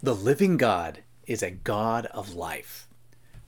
The living God is a God of life.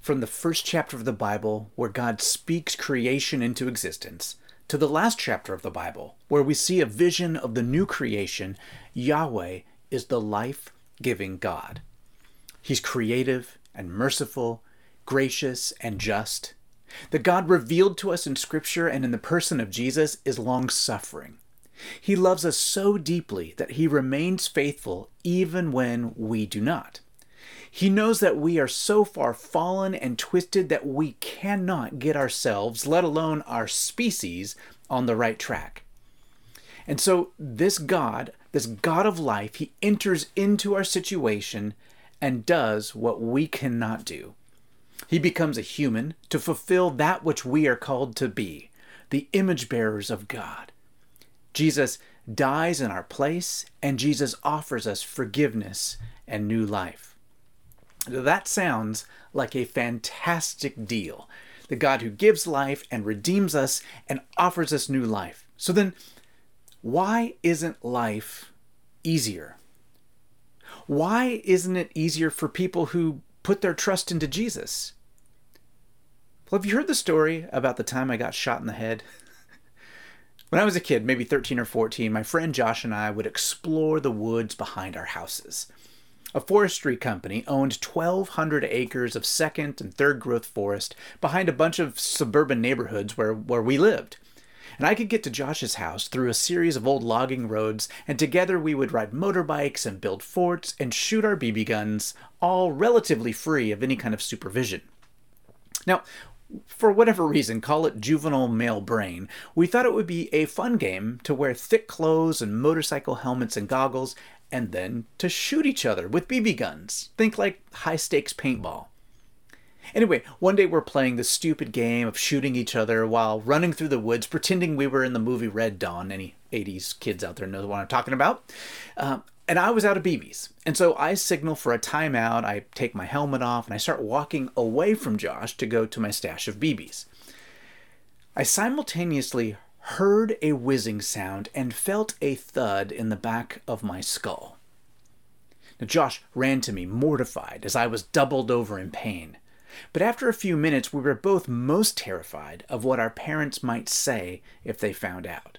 From the first chapter of the Bible, where God speaks creation into existence, to the last chapter of the Bible, where we see a vision of the new creation, Yahweh is the life giving God. He's creative and merciful, gracious and just. The God revealed to us in Scripture and in the person of Jesus is long suffering. He loves us so deeply that he remains faithful even when we do not. He knows that we are so far fallen and twisted that we cannot get ourselves, let alone our species, on the right track. And so, this God, this God of life, he enters into our situation and does what we cannot do. He becomes a human to fulfill that which we are called to be the image bearers of God. Jesus dies in our place, and Jesus offers us forgiveness and new life. That sounds like a fantastic deal. The God who gives life and redeems us and offers us new life. So then, why isn't life easier? Why isn't it easier for people who put their trust into Jesus? Well, have you heard the story about the time I got shot in the head? When I was a kid, maybe 13 or 14, my friend Josh and I would explore the woods behind our houses. A forestry company owned 1,200 acres of second and third growth forest behind a bunch of suburban neighborhoods where, where we lived. And I could get to Josh's house through a series of old logging roads, and together we would ride motorbikes and build forts and shoot our BB guns, all relatively free of any kind of supervision. Now, for whatever reason, call it juvenile male brain, we thought it would be a fun game to wear thick clothes and motorcycle helmets and goggles, and then to shoot each other with BB guns. Think like high stakes paintball. Anyway, one day we're playing the stupid game of shooting each other while running through the woods, pretending we were in the movie Red Dawn. Any 80s kids out there know what I'm talking about. Um, and I was out of BBs. And so I signal for a timeout. I take my helmet off and I start walking away from Josh to go to my stash of BBs. I simultaneously heard a whizzing sound and felt a thud in the back of my skull. Now, Josh ran to me, mortified, as I was doubled over in pain. But after a few minutes, we were both most terrified of what our parents might say if they found out.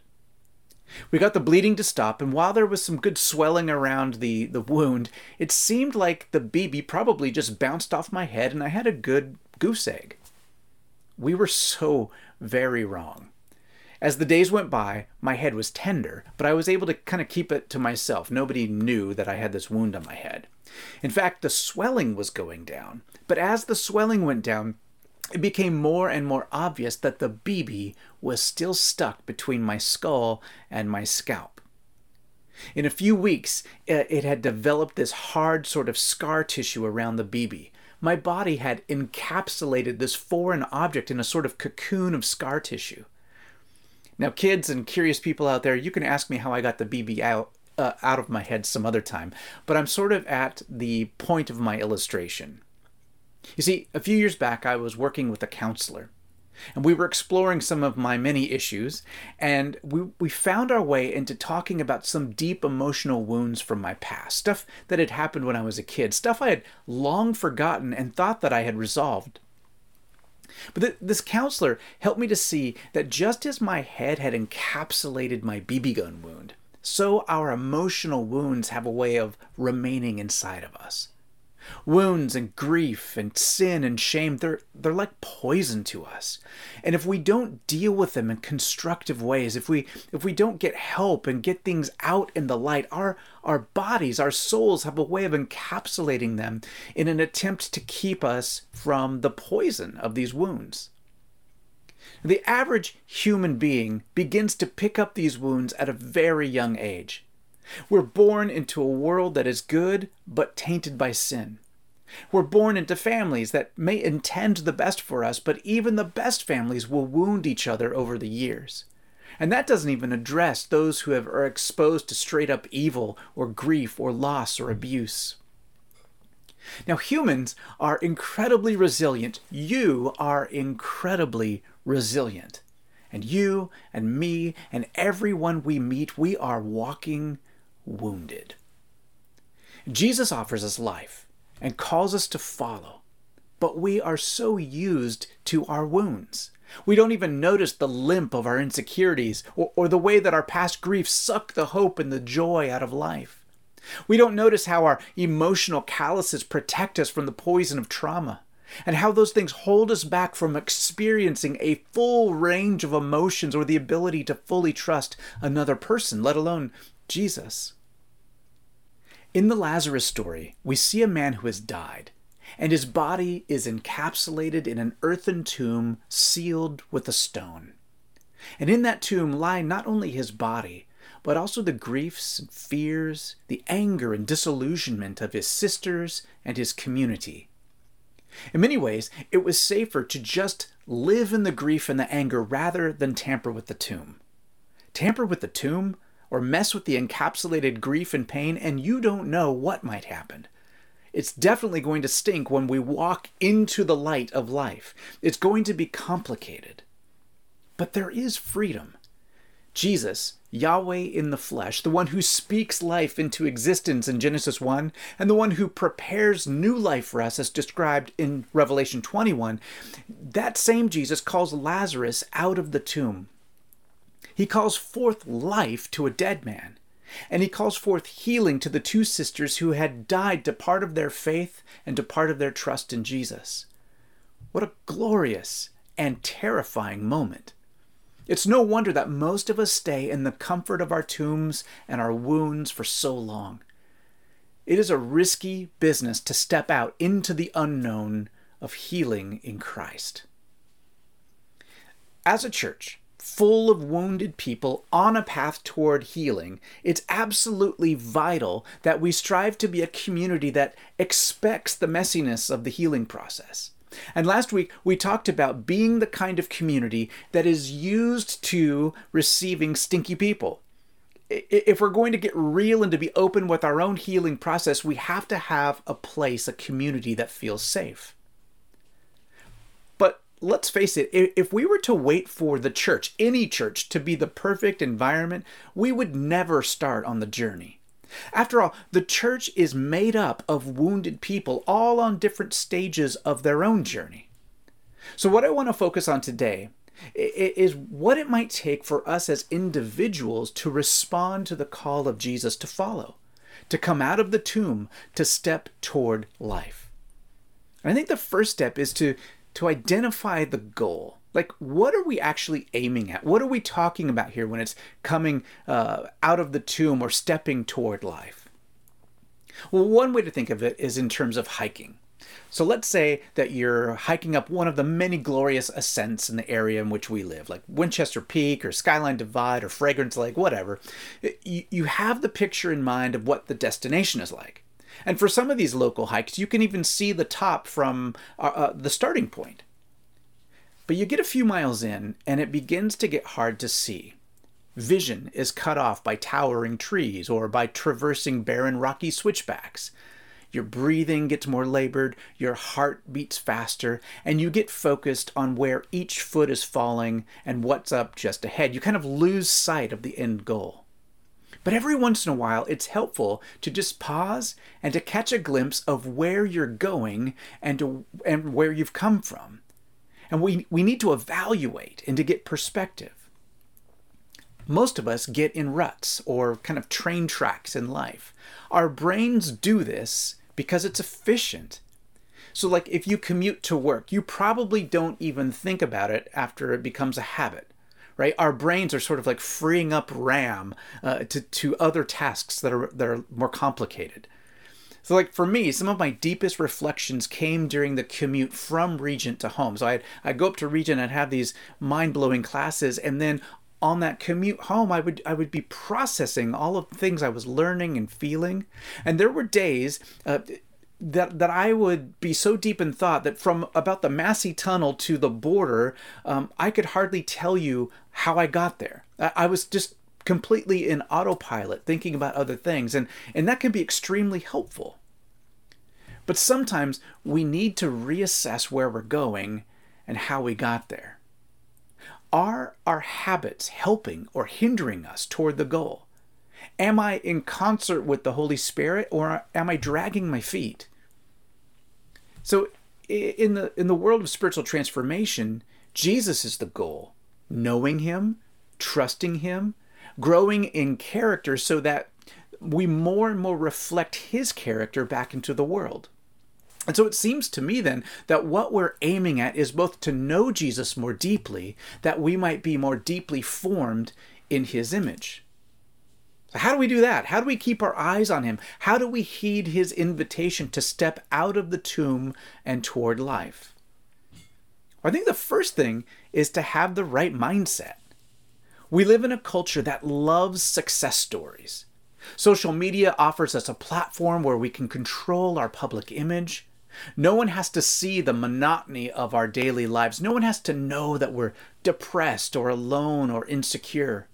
We got the bleeding to stop, and while there was some good swelling around the, the wound, it seemed like the BB probably just bounced off my head and I had a good goose egg. We were so very wrong. As the days went by, my head was tender, but I was able to kind of keep it to myself. Nobody knew that I had this wound on my head. In fact, the swelling was going down, but as the swelling went down, it became more and more obvious that the BB was still stuck between my skull and my scalp. In a few weeks, it had developed this hard sort of scar tissue around the BB. My body had encapsulated this foreign object in a sort of cocoon of scar tissue. Now, kids and curious people out there, you can ask me how I got the BB out, uh, out of my head some other time, but I'm sort of at the point of my illustration. You see, a few years back, I was working with a counselor, and we were exploring some of my many issues, and we, we found our way into talking about some deep emotional wounds from my past, stuff that had happened when I was a kid, stuff I had long forgotten and thought that I had resolved. But th- this counselor helped me to see that just as my head had encapsulated my BB gun wound, so our emotional wounds have a way of remaining inside of us. Wounds and grief and sin and shame, they're, they're like poison to us. And if we don't deal with them in constructive ways, if we if we don't get help and get things out in the light, our our bodies, our souls have a way of encapsulating them in an attempt to keep us from the poison of these wounds. The average human being begins to pick up these wounds at a very young age. We're born into a world that is good, but tainted by sin. We're born into families that may intend the best for us, but even the best families will wound each other over the years. And that doesn't even address those who have, are exposed to straight up evil or grief or loss or abuse. Now, humans are incredibly resilient. You are incredibly resilient. And you and me and everyone we meet, we are walking wounded. Jesus offers us life and calls us to follow, but we are so used to our wounds. We don't even notice the limp of our insecurities or, or the way that our past griefs suck the hope and the joy out of life. We don't notice how our emotional calluses protect us from the poison of trauma and how those things hold us back from experiencing a full range of emotions or the ability to fully trust another person, let alone Jesus. In the Lazarus story, we see a man who has died, and his body is encapsulated in an earthen tomb sealed with a stone. And in that tomb lie not only his body, but also the griefs and fears, the anger and disillusionment of his sisters and his community. In many ways, it was safer to just live in the grief and the anger rather than tamper with the tomb. Tamper with the tomb or mess with the encapsulated grief and pain, and you don't know what might happen. It's definitely going to stink when we walk into the light of life. It's going to be complicated. But there is freedom. Jesus, Yahweh in the flesh, the one who speaks life into existence in Genesis 1, and the one who prepares new life for us as described in Revelation 21, that same Jesus calls Lazarus out of the tomb. He calls forth life to a dead man, and he calls forth healing to the two sisters who had died to part of their faith and to part of their trust in Jesus. What a glorious and terrifying moment! It's no wonder that most of us stay in the comfort of our tombs and our wounds for so long. It is a risky business to step out into the unknown of healing in Christ. As a church, full of wounded people on a path toward healing, it's absolutely vital that we strive to be a community that expects the messiness of the healing process. And last week, we talked about being the kind of community that is used to receiving stinky people. If we're going to get real and to be open with our own healing process, we have to have a place, a community that feels safe. Let's face it, if we were to wait for the church, any church, to be the perfect environment, we would never start on the journey. After all, the church is made up of wounded people, all on different stages of their own journey. So, what I want to focus on today is what it might take for us as individuals to respond to the call of Jesus to follow, to come out of the tomb, to step toward life. And I think the first step is to, to identify the goal. Like, what are we actually aiming at? What are we talking about here when it's coming uh, out of the tomb or stepping toward life? Well, one way to think of it is in terms of hiking. So let's say that you're hiking up one of the many glorious ascents in the area in which we live, like Winchester Peak or Skyline Divide or Fragrance Lake, whatever. You have the picture in mind of what the destination is like. And for some of these local hikes, you can even see the top from uh, uh the starting point. But you get a few miles in, and it begins to get hard to see. Vision is cut off by towering trees or by traversing barren rocky switchbacks. Your breathing gets more labored, your heart beats faster, and you get focused on where each foot is falling and what's up just ahead. You kind of lose sight of the end goal. But every once in a while, it's helpful to just pause and to catch a glimpse of where you're going and, to, and where you've come from. And we, we need to evaluate and to get perspective. Most of us get in ruts or kind of train tracks in life. Our brains do this because it's efficient. So, like if you commute to work, you probably don't even think about it after it becomes a habit, right? Our brains are sort of like freeing up RAM uh, to, to other tasks that are, that are more complicated. So, like for me, some of my deepest reflections came during the commute from Regent to home. So I'd, I'd go up to Regent and have these mind blowing classes, and then on that commute home, I would I would be processing all of the things I was learning and feeling, and there were days. Uh, that, that I would be so deep in thought that from about the Massey Tunnel to the border, um, I could hardly tell you how I got there. I, I was just completely in autopilot thinking about other things and and that can be extremely helpful but sometimes we need to reassess where we're going and how we got there are our habits helping or hindering us toward the goal Am I in concert with the Holy Spirit or am I dragging my feet? So in the in the world of spiritual transformation, Jesus is the goal. Knowing him, trusting him, growing in character so that we more and more reflect his character back into the world. And so it seems to me then that what we're aiming at is both to know Jesus more deeply, that we might be more deeply formed in his image. So how do we do that? How do we keep our eyes on him? How do we heed his invitation to step out of the tomb and toward life? I think the first thing is to have the right mindset. We live in a culture that loves success stories. Social media offers us a platform where we can control our public image. No one has to see the monotony of our daily lives. No one has to know that we're depressed or alone or insecure.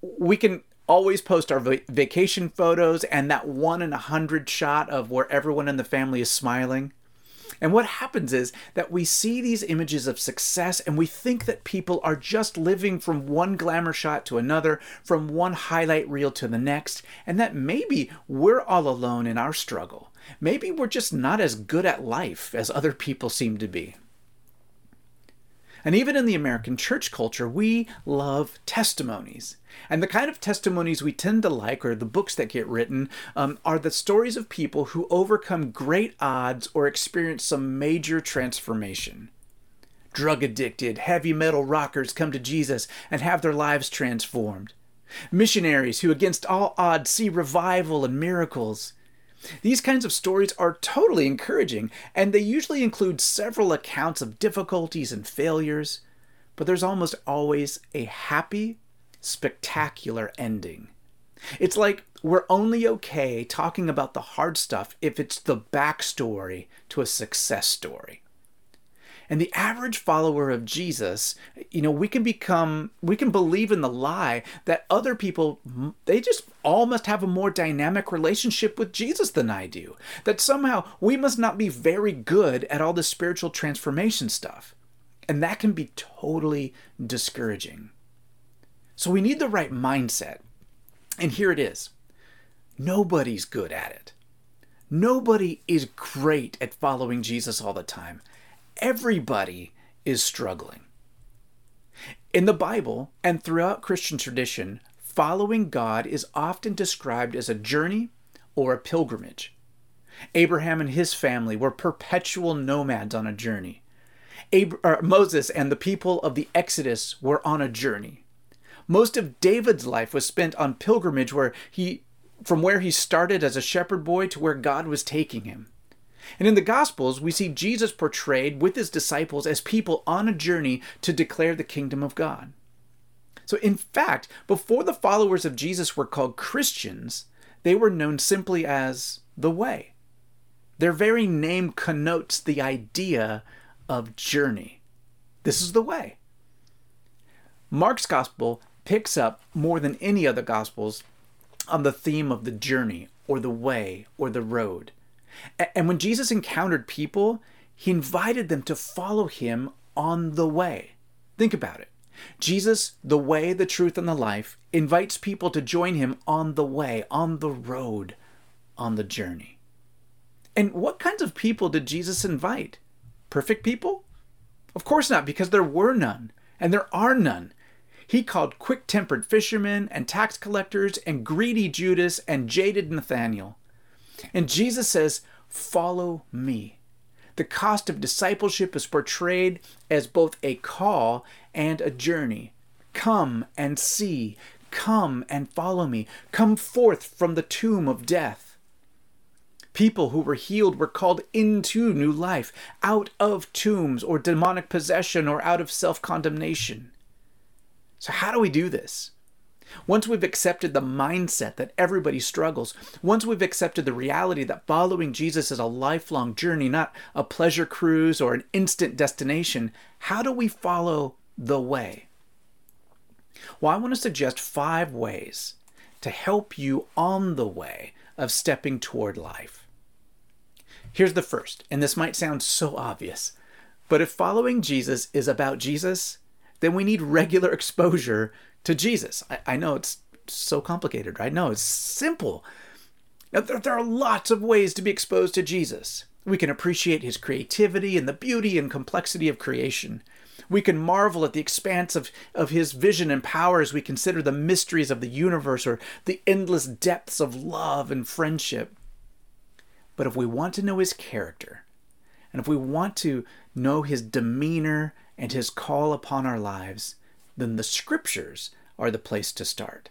We can always post our vacation photos and that one in a hundred shot of where everyone in the family is smiling. And what happens is that we see these images of success and we think that people are just living from one glamour shot to another, from one highlight reel to the next, and that maybe we're all alone in our struggle. Maybe we're just not as good at life as other people seem to be. And even in the American church culture, we love testimonies. And the kind of testimonies we tend to like, or the books that get written, um, are the stories of people who overcome great odds or experience some major transformation. Drug addicted, heavy metal rockers come to Jesus and have their lives transformed. Missionaries who, against all odds, see revival and miracles. These kinds of stories are totally encouraging, and they usually include several accounts of difficulties and failures, but there's almost always a happy, spectacular ending. It's like we're only okay talking about the hard stuff if it's the backstory to a success story. And the average follower of Jesus, you know, we can become, we can believe in the lie that other people, they just all must have a more dynamic relationship with Jesus than I do. That somehow we must not be very good at all the spiritual transformation stuff. And that can be totally discouraging. So we need the right mindset. And here it is nobody's good at it. Nobody is great at following Jesus all the time everybody is struggling. In the Bible and throughout Christian tradition, following God is often described as a journey or a pilgrimage. Abraham and his family were perpetual nomads on a journey. Ab- uh, Moses and the people of the Exodus were on a journey. Most of David's life was spent on pilgrimage where he from where he started as a shepherd boy to where God was taking him. And in the Gospels, we see Jesus portrayed with his disciples as people on a journey to declare the kingdom of God. So, in fact, before the followers of Jesus were called Christians, they were known simply as the Way. Their very name connotes the idea of journey. This is the way. Mark's Gospel picks up more than any other Gospels on the theme of the journey or the way or the road. And when Jesus encountered people, he invited them to follow him on the way. Think about it. Jesus, the way, the truth, and the life, invites people to join him on the way, on the road, on the journey. And what kinds of people did Jesus invite? Perfect people? Of course not, because there were none, and there are none. He called quick tempered fishermen and tax collectors and greedy Judas and jaded Nathanael. And Jesus says, Follow me. The cost of discipleship is portrayed as both a call and a journey. Come and see. Come and follow me. Come forth from the tomb of death. People who were healed were called into new life, out of tombs or demonic possession or out of self condemnation. So, how do we do this? Once we've accepted the mindset that everybody struggles, once we've accepted the reality that following Jesus is a lifelong journey, not a pleasure cruise or an instant destination, how do we follow the way? Well, I want to suggest five ways to help you on the way of stepping toward life. Here's the first, and this might sound so obvious, but if following Jesus is about Jesus, then we need regular exposure to Jesus. I, I know it's so complicated, right? No, it's simple. Now, there are lots of ways to be exposed to Jesus. We can appreciate his creativity and the beauty and complexity of creation. We can marvel at the expanse of, of his vision and power as we consider the mysteries of the universe or the endless depths of love and friendship. But if we want to know his character, and if we want to know his demeanor and his call upon our lives, then the scriptures are the place to start.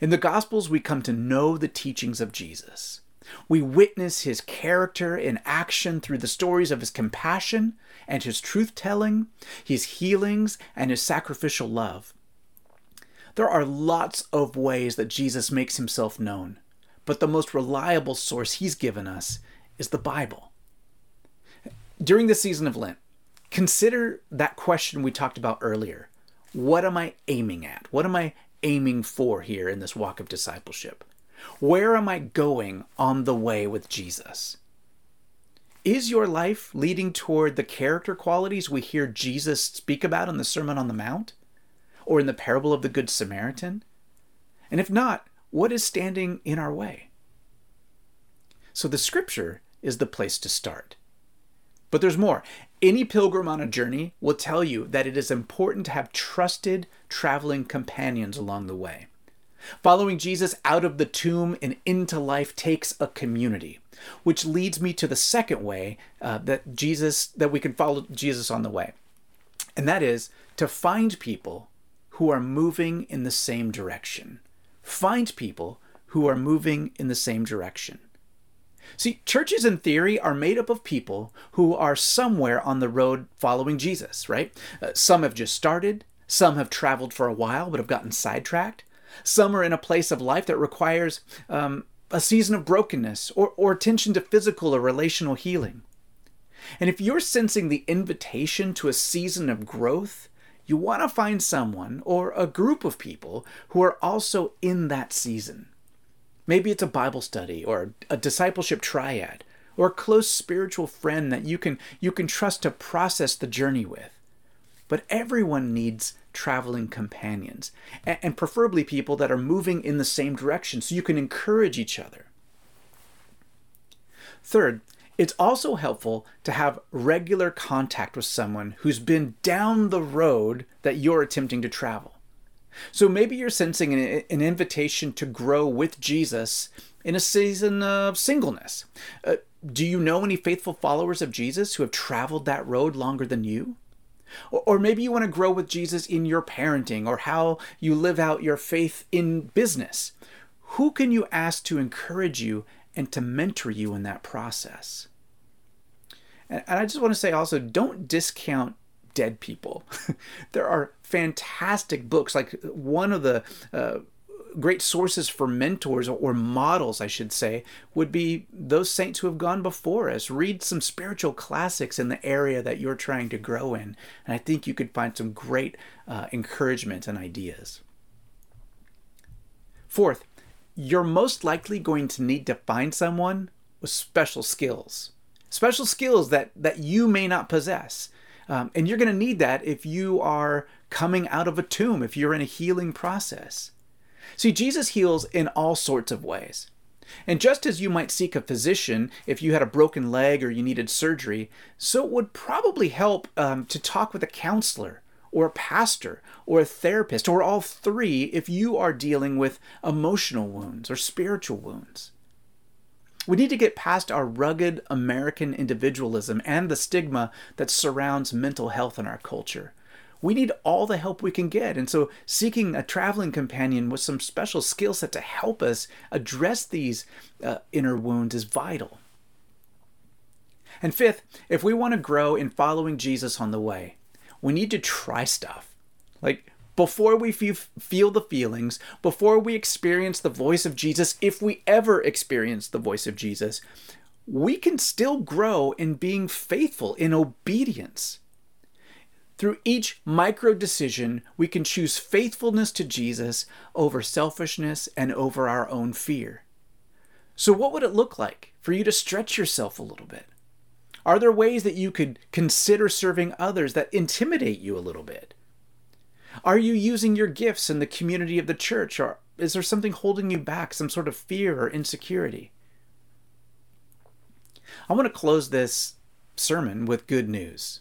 In the Gospels, we come to know the teachings of Jesus. We witness his character in action through the stories of his compassion and his truth telling, his healings, and his sacrificial love. There are lots of ways that Jesus makes himself known, but the most reliable source he's given us is the Bible. During the season of Lent, consider that question we talked about earlier. What am I aiming at? What am I aiming for here in this walk of discipleship? Where am I going on the way with Jesus? Is your life leading toward the character qualities we hear Jesus speak about in the Sermon on the Mount or in the parable of the Good Samaritan? And if not, what is standing in our way? So the scripture is the place to start. But there's more. Any pilgrim on a journey will tell you that it is important to have trusted traveling companions along the way. Following Jesus out of the tomb and into life takes a community, which leads me to the second way uh, that Jesus that we can follow Jesus on the way, and that is to find people who are moving in the same direction. Find people who are moving in the same direction. See, churches in theory are made up of people who are somewhere on the road following Jesus, right? Uh, some have just started, some have traveled for a while but have gotten sidetracked. Some are in a place of life that requires um, a season of brokenness or, or attention to physical or relational healing. And if you're sensing the invitation to a season of growth, you want to find someone or a group of people who are also in that season. Maybe it's a Bible study or a discipleship triad or a close spiritual friend that you can you can trust to process the journey with. But everyone needs traveling companions, and preferably people that are moving in the same direction so you can encourage each other. Third, it's also helpful to have regular contact with someone who's been down the road that you're attempting to travel. So maybe you're sensing an, an invitation to grow with Jesus in a season of singleness. Uh, do you know any faithful followers of Jesus who have traveled that road longer than you? Or, or maybe you want to grow with Jesus in your parenting or how you live out your faith in business. Who can you ask to encourage you and to mentor you in that process? And, and I just want to say also don't discount dead people. there are fantastic books. Like one of the uh, great sources for mentors or models, I should say, would be those saints who have gone before us. Read some spiritual classics in the area that you're trying to grow in, and I think you could find some great uh, encouragement and ideas. Fourth, you're most likely going to need to find someone with special skills. Special skills that, that you may not possess. Um, and you're going to need that if you are coming out of a tomb, if you're in a healing process. See, Jesus heals in all sorts of ways. And just as you might seek a physician if you had a broken leg or you needed surgery, so it would probably help um, to talk with a counselor or a pastor or a therapist or all three if you are dealing with emotional wounds or spiritual wounds. We need to get past our rugged American individualism and the stigma that surrounds mental health in our culture. We need all the help we can get. And so, seeking a traveling companion with some special skill set to help us address these uh, inner wounds is vital. And fifth, if we want to grow in following Jesus on the way, we need to try stuff. Like, before we feel the feelings, before we experience the voice of Jesus, if we ever experience the voice of Jesus, we can still grow in being faithful, in obedience. Through each micro decision, we can choose faithfulness to Jesus over selfishness and over our own fear. So, what would it look like for you to stretch yourself a little bit? Are there ways that you could consider serving others that intimidate you a little bit? Are you using your gifts in the community of the church, or is there something holding you back, some sort of fear or insecurity? I want to close this sermon with good news.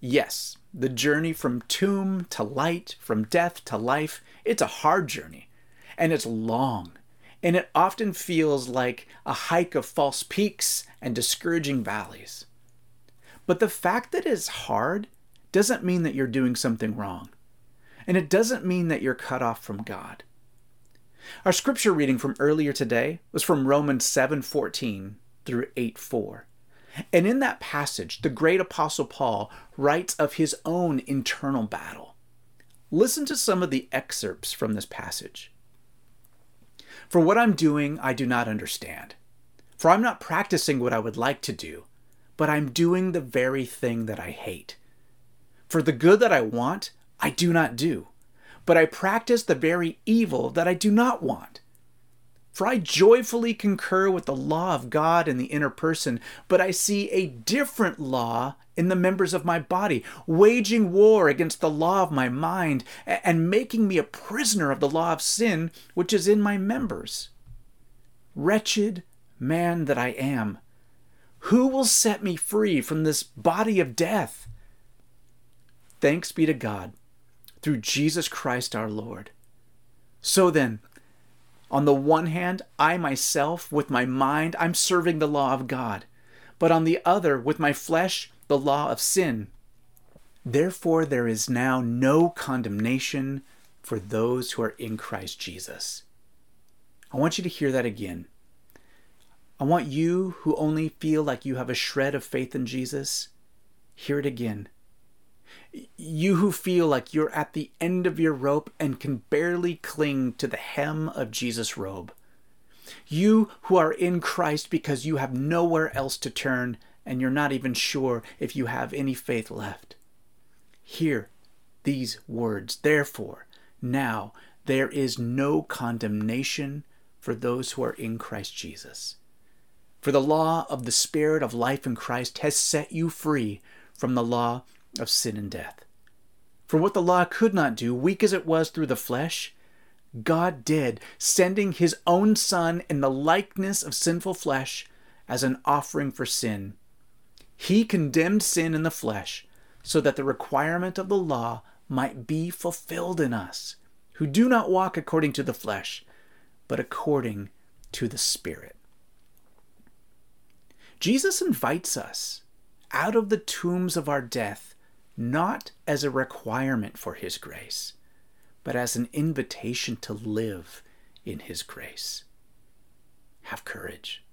Yes, the journey from tomb to light, from death to life, it's a hard journey, and it's long, and it often feels like a hike of false peaks and discouraging valleys. But the fact that it's hard doesn't mean that you're doing something wrong. And it doesn't mean that you're cut off from God. Our scripture reading from earlier today was from Romans 7:14 through 8:4. And in that passage, the great apostle Paul writes of his own internal battle. Listen to some of the excerpts from this passage. For what I'm doing, I do not understand. For I'm not practicing what I would like to do, but I'm doing the very thing that I hate. For the good that I want, I do not do, but I practice the very evil that I do not want. For I joyfully concur with the law of God in the inner person, but I see a different law in the members of my body, waging war against the law of my mind and making me a prisoner of the law of sin which is in my members. Wretched man that I am, who will set me free from this body of death? Thanks be to God through Jesus Christ our Lord. So then, on the one hand, I myself, with my mind, I'm serving the law of God, but on the other, with my flesh, the law of sin. Therefore, there is now no condemnation for those who are in Christ Jesus. I want you to hear that again. I want you who only feel like you have a shred of faith in Jesus, hear it again. You who feel like you're at the end of your rope and can barely cling to the hem of Jesus' robe. You who are in Christ because you have nowhere else to turn and you're not even sure if you have any faith left. Hear these words. Therefore, now there is no condemnation for those who are in Christ Jesus. For the law of the Spirit of life in Christ has set you free from the law of sin and death. For what the law could not do, weak as it was through the flesh, God did, sending his own Son in the likeness of sinful flesh as an offering for sin. He condemned sin in the flesh so that the requirement of the law might be fulfilled in us, who do not walk according to the flesh, but according to the Spirit. Jesus invites us out of the tombs of our death not as a requirement for His grace, but as an invitation to live in His grace. Have courage.